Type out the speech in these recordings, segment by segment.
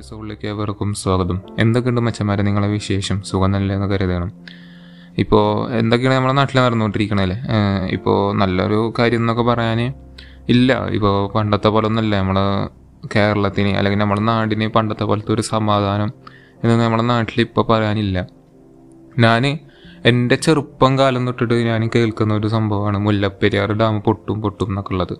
എപ്പിസോഡിലേക്ക് ഏവർക്കും സ്വാഗതം. എന്തൊക്കെയുണ്ട് മച്ചന്മാരെ നിങ്ങളെ വിശേഷം? സുഖം നല്ല എന്ന് കരുതണം. ഇപ്പോൾ എന്തൊക്കെയാണ് നമ്മുടെ നാട്ടിൽ നടന്നുകൊണ്ടിരിക്കണല്ലേ? ഇപ്പോൾ നല്ലൊരു കാര്യം എന്നൊക്കെ പറയാൻ ഇല്ല. ഇപ്പോൾ പണ്ടത്തെ പോലെ ഒന്നുമല്ല നമ്മളെ കേരളത്തിന് അല്ലെങ്കിൽ നമ്മുടെ നാടിന് പണ്ടത്തെ പോലത്തെ ഒരു സമാധാനം എന്നൊന്നും നമ്മുടെ നാട്ടിൽ ഇപ്പോൾ പറയാനില്ല. ഞാൻ എന്റെ ചെറുപ്പം കാലം തൊട്ടിട്ട് ഞാൻ കേൾക്കുന്ന ഒരു സംഭവമാണ് മുല്ലപ്പെരിയാർ ഡാം പൊട്ടും പൊട്ടും എന്നൊക്കെ ഉള്ളത്.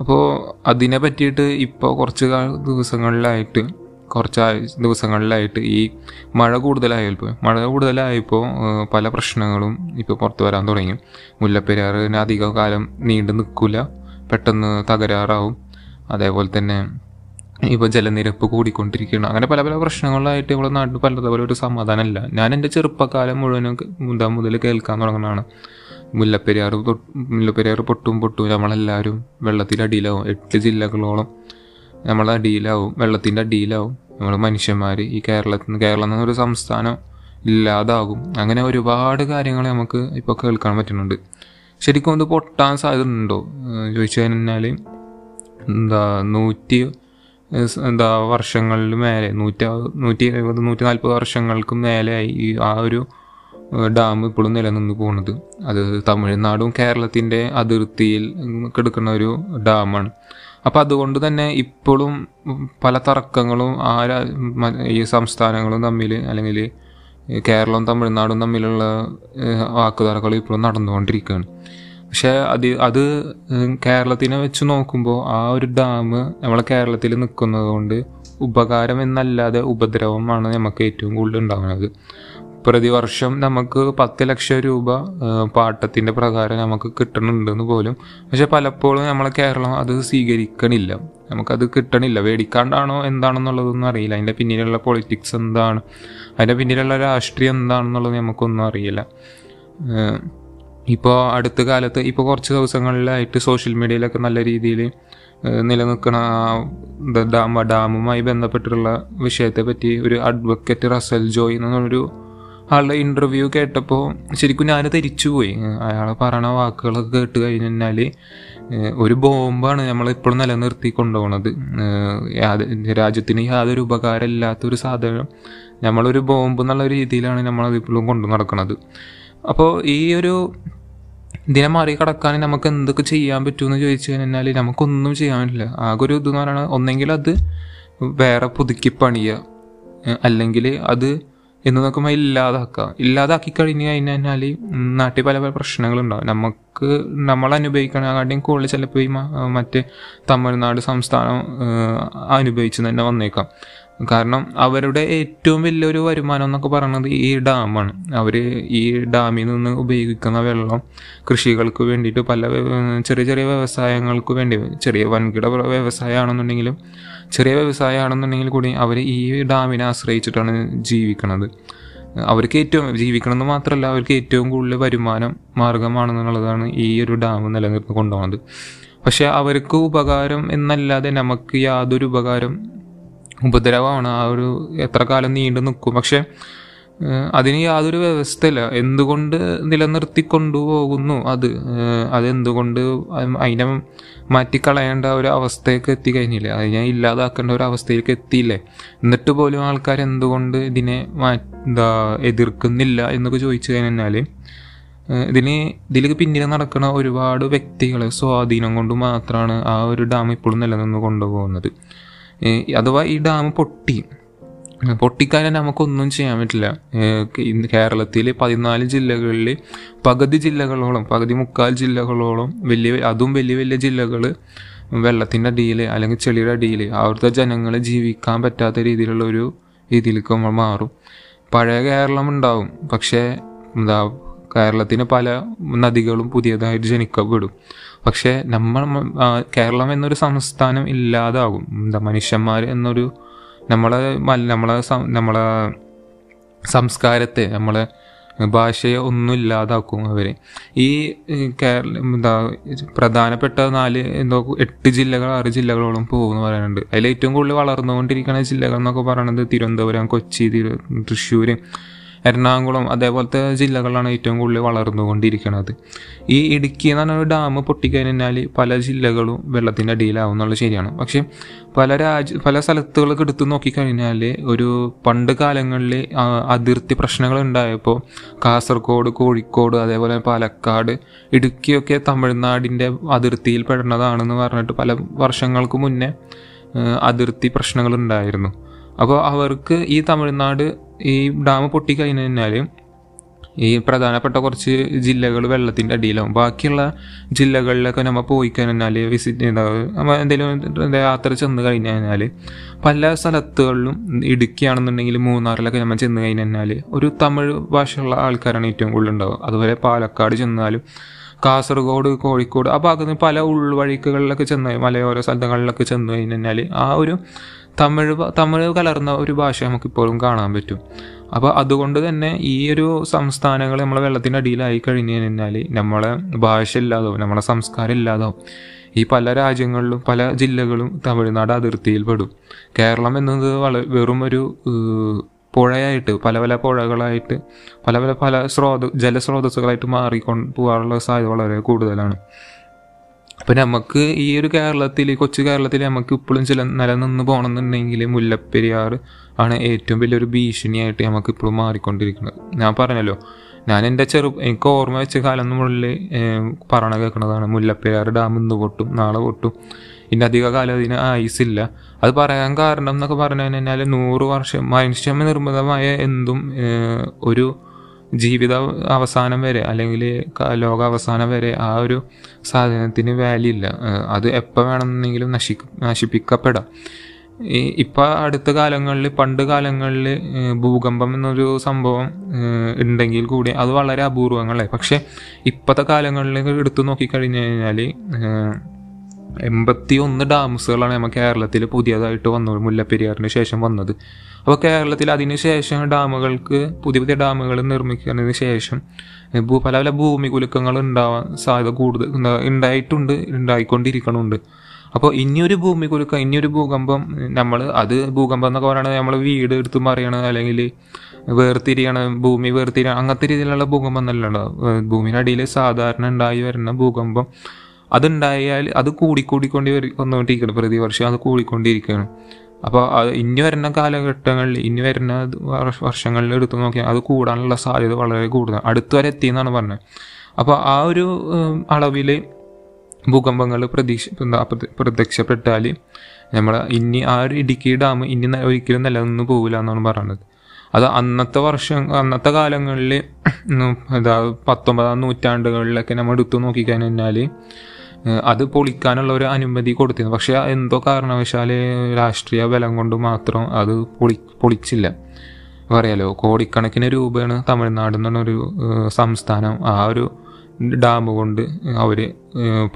അപ്പോൾ അതിനെ പറ്റിയിട്ട് ഇപ്പോൾ കുറച്ച് ദിവസങ്ങളിലായിട്ട് കുറച്ച് ദിവസങ്ങളിലായിട്ട് ഈ മഴ കൂടുതലായപ്പോൾ മഴ കൂടുതലായപ്പോൾ പല പ്രശ്നങ്ങളും ഇപ്പോൾ പുറത്തു വരാൻ തുടങ്ങി. മുല്ലപ്പെരിയാറിന് അധിക കാലം നീണ്ടു നിൽക്കില്ല പെട്ടെന്ന് തകരാറാവും. അതേപോലെ തന്നെ ഇപ്പോൾ ജലനിരപ്പ് കൂടിക്കൊണ്ടിരിക്കുകയാണ്. അങ്ങനെ പല പല പ്രശ്നങ്ങളായിട്ട് ഇവിടെ നാട്ടിൽ പലതുപോലെ ഒരു സമാധാനമല്ല. ഞാൻ എന്റെ ചെറുപ്പക്കാലം മുഴുവനും മുതാ മുതൽ കേൾക്കാൻ തുടങ്ങുന്നതാണ്. മുല്ലപ്പെരിയാർ മുല്ലപ്പെരിയാർ പൊട്ടും പൊട്ടും നമ്മളെല്ലാവരും വെള്ളത്തിന്റെ അടിയിലാവും. എട്ട് ജില്ലകളോളം നമ്മളടിയിലാവും വെള്ളത്തിന്റെ അടിയിലാവും. നമ്മൾ മനുഷ്യന്മാർ ഈ കേരളത്തിൽ കേരളം എന്നൊരു സംസ്ഥാനം ഇല്ലാതാകും. അങ്ങനെ ഒരുപാട് കാര്യങ്ങൾ നമുക്ക് ഇപ്പോൾ കേൾക്കാൻ പറ്റുന്നുണ്ട്. ശരിക്കും ഇത് പൊട്ടാൻ സാധ്യത ഉണ്ടോ? ചോദിച്ചു കഴിഞ്ഞാൽ എന്താ നൂറ്റി എന്താ വർഷങ്ങളിൽ മേലെ നൂറ്റി നൂറ്റി എഴുപത് നൂറ്റി നാൽപ്പത് വർഷങ്ങൾക്ക് മേലെയായി ഈ ആ ഒരു ഡാം ഇപ്പോഴും നിലനിന്ന് പോകുന്നത് അത് തമിഴ്നാടും കേരളത്തിന്റെ അതിർത്തിയിൽ കിടക്കുന്ന ഒരു ഡാമാണ്. അപ്പം അതുകൊണ്ട് തന്നെ ഇപ്പോഴും പല തർക്കങ്ങളും ആ ഈ സംസ്ഥാനങ്ങളും തമ്മിൽ അല്ലെങ്കിൽ കേരളവും തമിഴ്നാടും തമ്മിലുള്ള വാക്കുതർക്കങ്ങൾ ഇപ്പോഴും നടന്നുകൊണ്ടിരിക്കുകയാണ്. പക്ഷേ അത് അത് കേരളത്തിനെ വെച്ച് നോക്കുമ്പോൾ ആ ഒരു ഡാം നമ്മളെ കേരളത്തിൽ നിൽക്കുന്നത് കൊണ്ട് ഉപകാരം എന്നല്ലാതെ ഉപദ്രവമാണ് നമുക്ക് ഏറ്റവും കൂടുതൽ ഉണ്ടാകുന്നത് പ്രതിവർഷം നമുക്ക് പത്ത് ലക്ഷം രൂപ പാട്ടത്തിന്റെ പ്രകാരം നമുക്ക് കിട്ടണുണ്ടെന്ന് പോലും. പക്ഷെ പലപ്പോഴും നമ്മളെ കേരളം അത് സ്വീകരിക്കണില്ല. നമുക്കത് കിട്ടണില്ല. മേടിക്കാണ്ടാണോ എന്താണെന്നുള്ളതൊന്നും അറിയില്ല. അതിന്റെ പിന്നിലുള്ള പൊളിറ്റിക്സ് എന്താണ്? അതിന്റെ പിന്നിലുള്ള രാഷ്ട്രീയം എന്താണെന്നുള്ളത് നമുക്കൊന്നും അറിയില്ല. ഇപ്പോൾ അടുത്ത കാലത്ത് ഇപ്പോൾ കുറച്ച് ദിവസങ്ങളിലായിട്ട് സോഷ്യൽ മീഡിയയിലൊക്കെ നല്ല രീതിയിൽ നിലനിൽക്കുന്ന ഡാം ഡാമുമായി ബന്ധപ്പെട്ടിട്ടുള്ള വിഷയത്തെ പറ്റി ഒരു അഡ്വക്കേറ്റ് റസൽ ജോയ് എന്നൊരു ആളുടെ ഇന്റർവ്യൂ കേട്ടപ്പോൾ ശരിക്കും ഞാൻ തിരിച്ചുപോയി അയാൾ പറയണ വാക്കുകളൊക്കെ കേട്ട് കഴിഞ്ഞ് കഴിഞ്ഞാൽ ഒരു ബോംബാണ് നമ്മളിപ്പോഴും നിലനിർത്തി കൊണ്ടുപോകുന്നത് യാത- രാജ്യത്തിന് യാതൊരു ഉപകാരമില്ലാത്ത ഒരു സാധനം നമ്മളൊരു ബോംബ് എന്നുള്ള രീതിയിലാണ് നമ്മളത് ഇപ്പോഴും കൊണ്ടു നടക്കുന്നത് അപ്പോൾ ഈ ഒരു ഇതിനെ മറികടക്കാൻ നമുക്ക് എന്തൊക്കെ ചെയ്യാൻ പറ്റുമെന്ന് ചോദിച്ചു കഴിഞ്ഞാൽ നമുക്കൊന്നും ചെയ്യാൻ പറ്റില്ല. ആകെ ഒരു ഇതെന്ന് പറയുന്നത് ഒന്നെങ്കിൽ അത് വേറെ പുതുക്കി പണിയുക. അല്ലെങ്കിൽ അത് എന്ന് നോക്കുമ്പോൾ ഇല്ലാതാക്കുക ഇല്ലാതാക്കി. കഴിഞ്ഞ് കഴിഞ്ഞു കഴിഞ്ഞാൽ നാട്ടിൽ പല പല പ്രശ്നങ്ങളുണ്ടാവും. നമുക്ക് നമ്മൾ അനുഭവിക്കണേക്കാട്ടിയും കൂടുതൽ ചിലപ്പോൾ ഈ മറ്റേ തമിഴ്നാട് സംസ്ഥാനം അനുഭവിച്ച് തന്നെ വന്നേക്കാം. കാരണം അവരുടെ ഏറ്റവും വലിയൊരു വരുമാനം എന്നൊക്കെ പറയുന്നത് ഈ ഡാമാണ്. അവർ ഈ ഡാമിൽ നിന്ന് ഉപയോഗിക്കുന്ന വെള്ളം കൃഷികൾക്ക് വേണ്ടിയിട്ട് പല ചെറിയ ചെറിയ വ്യവസായങ്ങൾക്ക് വേണ്ടി ചെറിയ വൻകിട വ്യ- വ്യവസായമാണെന്നുണ്ടെങ്കിലും ചെറിയ വ്യവസായമാണെന്നുണ്ടെങ്കിൽ കൂടി അവർ ഈ ഡാമിനെ ആശ്രയിച്ചിട്ടാണ് ജീവിക്കുന്നത് അവർക്ക് ഏറ്റവും ജീവിക്കണമെന്ന് മാത്രമല്ല അവർക്ക് ഏറ്റവും കൂടുതൽ വരുമാനം മാർഗമാണെന്നുള്ളതാണ് ഈ ഒരു ഡാം നിലനിർത്തി കൊണ്ടുപോകുന്നത് പക്ഷേ അവർക്ക് ഉപകാരം എന്നല്ലാതെ നമുക്ക് യാതൊരു ഉപകാരം ഉപദ്രവമാണ്. ആ ഒരു എത്ര കാലം നീണ്ടു നിൽക്കും. പക്ഷെ അതിന് യാതൊരു വ്യവസ്ഥയില്ല. എന്തുകൊണ്ട് നിലനിർത്തി കൊണ്ടുപോകുന്നു അത്? അതെന്തുകൊണ്ട് അതിനെ മാറ്റിക്കളയേണ്ട ഒരു അവസ്ഥയൊക്കെ എത്തിക്കഴിഞ്ഞില്ലേ? അതിനെ ഇല്ലാതാക്കേണ്ട ഒരു അവസ്ഥയിലേക്ക് എത്തിയില്ലേ? എന്നിട്ട് പോലും ആൾക്കാർ എന്തുകൊണ്ട് ഇതിനെ എന്താ എതിർക്കുന്നില്ല എന്നൊക്കെ ചോദിച്ചു കഴിഞ്ഞാൽ ഇതിന് ഇതിലേക്ക് പിന്നിൽ നടക്കുന്ന ഒരുപാട് വ്യക്തികളെ സ്വാധീനം കൊണ്ട് മാത്രമാണ് ആ ഒരു ഡാം ഇപ്പോഴും നിലനിന്ന് കൊണ്ടുപോകുന്നത്. അഥവാ ഈ ഡാം പൊട്ടി. പൊട്ടിക്കാൻ നമുക്കൊന്നും ചെയ്യാൻ പറ്റില്ല. കേരളത്തിൽ പതിനാല് ജില്ലകളിൽ പകുതി ജില്ലകളോളം പകുതി മുക്കാൽ ജില്ലകളോളം വലിയ അതും വലിയ വലിയ ജില്ലകൾ വെള്ളത്തിന്റെ അടിയിൽ അല്ലെങ്കിൽ ചെളിയുടെ അടിയിൽ അവിടുത്തെ ജനങ്ങൾ ജീവിക്കാൻ പറ്റാത്ത രീതിയിലുള്ള ഒരു രീതിയിലേക്ക് നമ്മൾ മാറും. പഴയ കേരളം ഉണ്ടാവും. പക്ഷേ എന്താ കേരളത്തിന് പല നദികളും പുതിയതായിട്ട് ജനിക്കപ്പെടും. പക്ഷേ നമ്മൾ കേരളം എന്നൊരു സംസ്ഥാനം ഇല്ലാതാകും. എന്താ മനുഷ്യന്മാർ എന്നൊരു നമ്മളെ നമ്മളെ നമ്മളെ സംസ്കാരത്തെ നമ്മളെ ഭാഷയെ ഒന്നും ഇല്ലാതാക്കും അവർ ഈ കേരള എന്താ പ്രധാനപ്പെട്ട നാല് എന്തോ എട്ട് ജില്ലകൾ ആറ് ജില്ലകളോളം പോകുമെന്ന് പറയുന്നുണ്ട് അതിൽ ഏറ്റവും കൂടുതൽ വളർന്നുകൊണ്ടിരിക്കുന്ന ജില്ലകൾ എന്നൊക്കെ പറയുന്നത് തിരുവനന്തപുരം കൊച്ചി തിരു തൃശ്ശൂർ എറണാകുളം അതേപോലത്തെ ജില്ലകളാണ് ഏറ്റവും കൂടുതൽ വളർന്നുകൊണ്ടിരിക്കുന്നത്. ഈ ഇടുക്കി എന്ന് പറഞ്ഞ ഡാം പൊട്ടിക്കഴിഞ്ഞാൽ പല ജില്ലകളും വെള്ളത്തിന്റെ അടിയിലാവും എന്നുള്ളത് ശരിയാണ്. പക്ഷേ പല രാജ്യ പല സ്ഥലത്തുകളൊക്കെ എടുത്ത് നോക്കിക്കഴിഞ്ഞാൽ ഒരു പണ്ട് കാലങ്ങളിൽ അതിർത്തി പ്രശ്നങ്ങൾ ഉണ്ടായപ്പോൾ കാസർഗോഡ് കോഴിക്കോട് അതേപോലെ പാലക്കാട് ഇടുക്കിയൊക്കെ തമിഴ്നാടിന്റെ അതിർത്തിയിൽ പെടുന്നതാണെന്ന് പറഞ്ഞിട്ട് പല വർഷങ്ങൾക്ക് മുന്നേ അതിർത്തി പ്രശ്നങ്ങൾ ഉണ്ടായിരുന്നു. അപ്പോൾ അവർക്ക് ഈ തമിഴ്നാട് ഈ ഡാം പൊട്ടിക്കഴിഞ്ഞ് കഴിഞ്ഞാൽ ഈ പ്രധാനപ്പെട്ട കുറച്ച് ജില്ലകൾ വെള്ളത്തിന്റെ അടിയിലാവും. ബാക്കിയുള്ള ജില്ലകളിലൊക്കെ നമ്മൾ പോയി കഴിഞ്ഞാൽ വിസിറ്റ് ചെയ്താൽ നമ്മൾ എന്തെങ്കിലും യാത്ര ചെന്ന് കഴിഞ്ഞ് കഴിഞ്ഞാൽ പല സ്ഥലത്തുകളിലും ഇടുക്കിയാണെന്നുണ്ടെങ്കിൽ മൂന്നാറിലൊക്കെ നമ്മൾ ചെന്ന് കഴിഞ്ഞ് കഴിഞ്ഞാൽ ഒരു തമിഴ് ഭാഷയുള്ള ആൾക്കാരാണ് ഏറ്റവും കൂടുതൽ ഉണ്ടാവുക അതുപോലെ പാലക്കാട് ചെന്നാലും കാസർഗോഡ് കോഴിക്കോട് ആ ഭാഗത്ത് പല ഉൾവഴിക്കുകളിലൊക്കെ ചെന്ന് മലയോര സ്ഥലങ്ങളിലൊക്കെ ചെന്ന് കഴിഞ്ഞ് കഴിഞ്ഞാൽ ആ ഒരു തമിഴ് തമിഴ് കലർന്ന ഒരു ഭാഷ നമുക്കിപ്പോഴും കാണാൻ പറ്റും. അപ്പോൾ അതുകൊണ്ട് തന്നെ ഈ ഒരു സംസ്ഥാനങ്ങൾ നമ്മളെ വെള്ളത്തിന്റെ അടിയിലായി കഴിഞ്ഞു കഴിഞ്ഞാൽ നമ്മളെ ഭാഷ ഇല്ലാതാവും നമ്മളെ സംസ്കാരം ഇല്ലാതാവും. ഈ പല രാജ്യങ്ങളിലും പല ജില്ലകളും തമിഴ്നാട് അതിർത്തിയിൽ പെടും. കേരളം എന്നത് വള വെറും ഒരു പുഴയായിട്ട് പല പല പുഴകളായിട്ട് പല പല പല സ്രോത ജലസ്രോതസ്സുകളായിട്ട് മാറിക്കൊണ്ട് പോകാനുള്ള സാധ്യത വളരെ കൂടുതലാണ്. അപ്പം നമുക്ക് ഈ ഒരു കേരളത്തിൽ കൊച്ചു കേരളത്തിൽ നമുക്ക് ഇപ്പോഴും ചില നിലനിന്ന് പോകണമെന്നുണ്ടെങ്കിൽ മുല്ലപ്പെരിയാർ ആണ് ഏറ്റവും വലിയൊരു ഭീഷണിയായിട്ട് നമുക്ക് ഇപ്പോഴും മാറിക്കൊണ്ടിരിക്കുന്നത്. ഞാൻ പറഞ്ഞല്ലോ ഞാൻ എന്റെ ചെറു എനിക്ക് ഓർമ്മ വെച്ച കാലം മുകളിൽ പറയണ കേൾക്കുന്നതാണ് മുല്ലപ്പെരിയാർ ഡാം ഇന്ന് പൊട്ടും നാളെ പൊട്ടും. ഇന്ന അധിക കാലം അതിന് ആയുസില്ല അത് പറയാൻ കാരണം എന്നൊക്കെ പറഞ്ഞു കഴിഞ്ഞാൽ നൂറ് വർഷം മനുഷ്യ നിർമ്മിതമായ എന്തും ഒരു ജീവിത അവസാനം വരെ അല്ലെങ്കിൽ ലോക അവസാനം വരെ ആ ഒരു സാധനത്തിന് വാല്യൂ ഇല്ല. അത് എപ്പോൾ വേണമെന്നെങ്കിലും നശി നശിപ്പിക്കപ്പെടാം. ഈ ഇപ്പം അടുത്ത കാലങ്ങളിൽ പണ്ട് കാലങ്ങളിൽ ഭൂകമ്പം എന്നൊരു സംഭവം ഉണ്ടെങ്കിൽ കൂടി അത് വളരെ അപൂർവങ്ങളെ പക്ഷേ ഇപ്പോഴത്തെ കാലങ്ങളിൽ എടുത്തു നോക്കിക്കഴിഞ്ഞു കഴിഞ്ഞാൽ എൺപത്തി ഒന്ന് ഡാംസുകളാണ് നമ്മൾ കേരളത്തിൽ പുതിയതായിട്ട് വന്നത് മുല്ലപ്പെരിയാറിന് ശേഷം വന്നത്. അപ്പോൾ കേരളത്തിൽ അതിന് ശേഷം ഡാമുകൾക്ക് പുതിയ പുതിയ ഡാമുകൾ നിർമ്മിക്കുന്നതിന് ശേഷം പല പല ഭൂമി കുലുക്കങ്ങൾ ഉണ്ടാവാൻ സാധ്യത കൂടുതൽ ഉണ്ടാ- ഉണ്ടായിട്ടുണ്ട് ഉണ്ടായിക്കൊണ്ടിരിക്കണമുണ്ട് അപ്പോൾ ഇനിയൊരു ഭൂമി കുലുക്കം ഇനിയൊരു ഭൂകമ്പം നമ്മൾ അത് ഭൂകമ്പം എന്നൊക്കെ പറയുന്നത് നമ്മൾ വീട് എടുത്ത് മറിയണം അല്ലെങ്കിൽ വേർതിരിയണം ഭൂമി വേർതിരിയണം അങ്ങനത്തെ രീതിയിലുള്ള ഭൂകമ്പം എന്നല്ല ഭൂമിയുടെ അടിയിൽ സാധാരണ ഉണ്ടായി വരുന്ന ഭൂകമ്പം അതുണ്ടായാൽ അത് കൂടിക്കൂടിക്കൊണ്ട് വന്നുകൊണ്ടിരിക്കണം പ്രതിവർഷം. അത് കൂടിക്കൊണ്ടിരിക്കുകയാണ് അപ്പോൾ ഇനി വരുന്ന കാലഘട്ടങ്ങളിൽ ഇനി വരുന്ന വർഷങ്ങളിൽ എടുത്തു നോക്കിയാൽ അത് കൂടാനുള്ള സാധ്യത വളരെ കൂടുതലാണ് അടുത്തുവരെ എത്തിയെന്നാണ് പറഞ്ഞത്. അപ്പോൾ ആ ഒരു അളവിൽ ഭൂകമ്പങ്ങൾ പ്രതീക്ഷ പ്രത്യക്ഷപ്പെട്ടാൽ നമ്മൾ ഇനി ആ ഒരു ഇടുക്കി ഡാം ഇനി ഒരിക്കലും നിലനിന്ന് പോകില്ല എന്നാണ് പറയുന്നത് അത് അന്നത്തെ വർഷം അന്നത്തെ കാലങ്ങളിൽ എന്താ പത്തൊമ്പതാം നൂറ്റാണ്ടുകളിലൊക്കെ നമ്മൾ എടുത്തു നോക്കിക്കഴിഞ്ഞാൽ അത് പൊളിക്കാനുള്ള ഒരു അനുമതി കൊടുത്തിരുന്നു. പക്ഷേ എന്തോ കാരണവശാൽ രാഷ്ട്രീയ ബലം കൊണ്ട് മാത്രം അത് പൊളി പൊളിച്ചില്ല. പറയാലോ കോടിക്കണക്കിന് രൂപയാണ് തമിഴ്നാട് എന്നൊരു സംസ്ഥാനം ആ ഒരു ഡാം കൊണ്ട് അവർ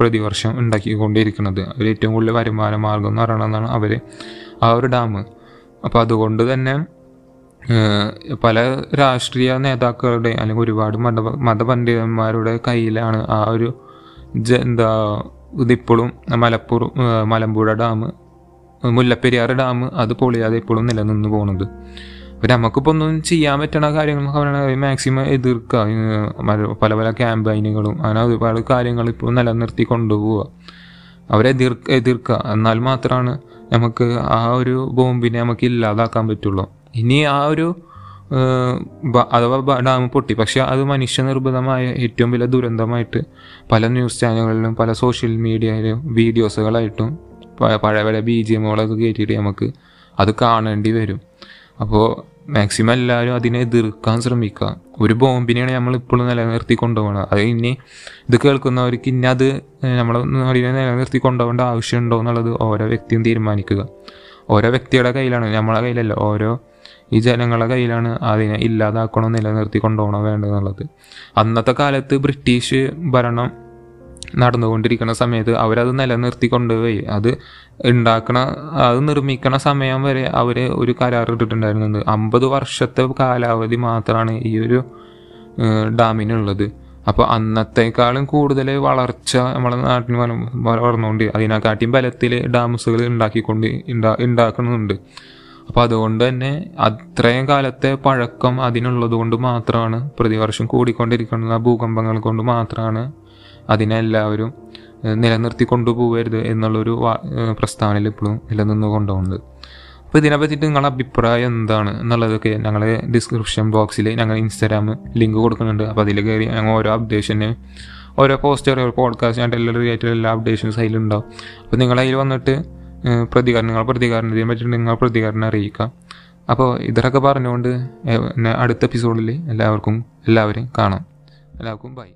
പ്രതിവർഷം ഉണ്ടാക്കിക്കൊണ്ടിരിക്കുന്നത്. അവർ ഏറ്റവും കൂടുതൽ വരുമാന മാർഗം എന്ന് പറയണമെന്നാണ് അവർ ആ ഒരു ഡാം. അപ്പോൾ അതുകൊണ്ട് തന്നെ പല രാഷ്ട്രീയ നേതാക്കളുടെ അല്ലെങ്കിൽ ഒരുപാട് മത മതപണ്ഡിതന്മാരുടെ കയ്യിലാണ് ആ ഒരു ജ- എന്താ ഇതിപ്പോഴും മലപ്പുറ മലമ്പുഴ ഡാം മുല്ലപ്പെരിയാർ ഡാം അത് പൊളിയാതെ ഇപ്പോഴും നിലനിന്ന് പോകുന്നത് അപ്പം നമുക്കിപ്പോൾ ഒന്നും ചെയ്യാൻ പറ്റണ കാര്യങ്ങൾ എന്നൊക്കെ പറയുന്നത് മാക്സിമം എതിർക്കുക പല പല ക്യാമ്പയിനുകളും അങ്ങനെ ഒരുപാട് കാര്യങ്ങൾ ഇപ്പോൾ നിലനിർത്തി കൊണ്ടുപോവുക അവരെ എതിർ എതിർക്കുക എന്നാൽ മാത്രമാണ് നമുക്ക് ആ ഒരു ബോംബിനെ നമുക്ക് ഇല്ലാതാക്കാൻ പറ്റുള്ളൂ. ഇനി ആ ഒരു അഥവാ ഡാം പൊട്ടി. പക്ഷെ അത് മനുഷ്യനിർബിതമായ ഏറ്റവും വലിയ ദുരന്തമായിട്ട് പല ന്യൂസ് ചാനലുകളിലും പല സോഷ്യൽ മീഡിയയിലും വീഡിയോസുകളായിട്ടും പഴയ പഴയ ബി ജി എമ്മുകളൊക്കെ കയറ്റിയിട്ട് നമുക്ക് അത് കാണേണ്ടി വരും. അപ്പോൾ മാക്സിമം എല്ലാവരും അതിനെ എതിർക്കാൻ ശ്രമിക്കുക. ഒരു ബോംബിനെയാണ് നമ്മൾ ഇപ്പോഴും നിലനിർത്തി കൊണ്ടുപോകണം അത് ഇനി ഇത് കേൾക്കുന്നവർക്ക് ഇനി അത് നമ്മൾ അതിനെ നിലനിർത്തി കൊണ്ടുപോകേണ്ട ആവശ്യമുണ്ടോ എന്നുള്ളത് ഓരോ വ്യക്തിയും തീരുമാനിക്കുക. ഓരോ വ്യക്തിയുടെ കയ്യിലാണ് നമ്മളെ കയ്യിലല്ല ഓരോ ഈ ജനങ്ങളുടെ കയ്യിലാണ് അതിനെ ഇല്ലാതാക്കണോ നിലനിർത്തി കൊണ്ടുപോകണോ വേണ്ടതെന്നുള്ളത്. അന്നത്തെ കാലത്ത് ബ്രിട്ടീഷ് ഭരണം നടന്നുകൊണ്ടിരിക്കുന്ന സമയത്ത് അവരത് നിലനിർത്തി കൊണ്ടുപോയി അത് ഉണ്ടാക്കണ അത് നിർമ്മിക്കണ സമയം വരെ അവർ ഒരു കരാർ ഇട്ടിട്ടുണ്ടായിരുന്നത് അമ്പത് വർഷത്തെ കാലാവധി മാത്രമാണ് ഈ ഒരു ഡാമിനുള്ളത്. അപ്പോൾ അന്നത്തേക്കാളും കൂടുതൽ വളർച്ച നമ്മളെ നാട്ടിന് വളർന്നുകൊണ്ട് അതിനെക്കാട്ടിയും ബലത്തിൽ ഡാംസുകൾ ഉണ്ടാക്കിക്കൊണ്ട് ഉണ്ടാ ഉണ്ടാക്കുന്നുണ്ട് അപ്പോൾ അതുകൊണ്ട് തന്നെ അത്രയും കാലത്തെ പഴക്കം അതിനുള്ളത് കൊണ്ട് മാത്രമാണ് പ്രതിവർഷം കൂടിക്കൊണ്ടിരിക്കുന്ന ഭൂകമ്പങ്ങൾ കൊണ്ട് മാത്രമാണ് അതിനെല്ലാവരും നിലനിർത്തി കൊണ്ടുപോകരുത് എന്നുള്ളൊരു പ്രസ്താവനയിൽ ഇപ്പോഴും നിലനിന്ന് കൊണ്ടുപോകുന്നത് അപ്പോൾ ഇതിനെ പറ്റിയിട്ട് നിങ്ങളുടെ അഭിപ്രായം എന്താണ് എന്നുള്ളതൊക്കെ ഞങ്ങൾ ഡിസ്ക്രിപ്ഷൻ ബോക്സിൽ ഞങ്ങൾ ഇൻസ്റ്റാഗ്രാം ലിങ്ക് കൊടുക്കുന്നുണ്ട്. അപ്പോൾ അതിൽ കയറി ഞങ്ങൾ ഓരോ അപ്ഡേഷന് ഓരോ പോസ്റ്റർ പോഡ്കാസ്റ്റ് ആയിട്ട് എല്ലാ റിലേറ്റഡ് എല്ലാ അപ്ഡേഷൻസ് അതിലുണ്ടാവും അപ്പോൾ നിങ്ങൾ വന്നിട്ട് ഏഹ്, പ്രതികരണം ചെയ്യാൻ പറ്റുന്നുണ്ടെങ്കിൽ നിങ്ങൾ പ്രതികരണം അറിയിക്കുക അപ്പോൾ ഇതൊക്കെ പറഞ്ഞുകൊണ്ട് അടുത്ത എപ്പിസോഡിൽ എല്ലാവർക്കും എല്ലാവരെയും കാണാം. എല്ലാവർക്കും ബൈ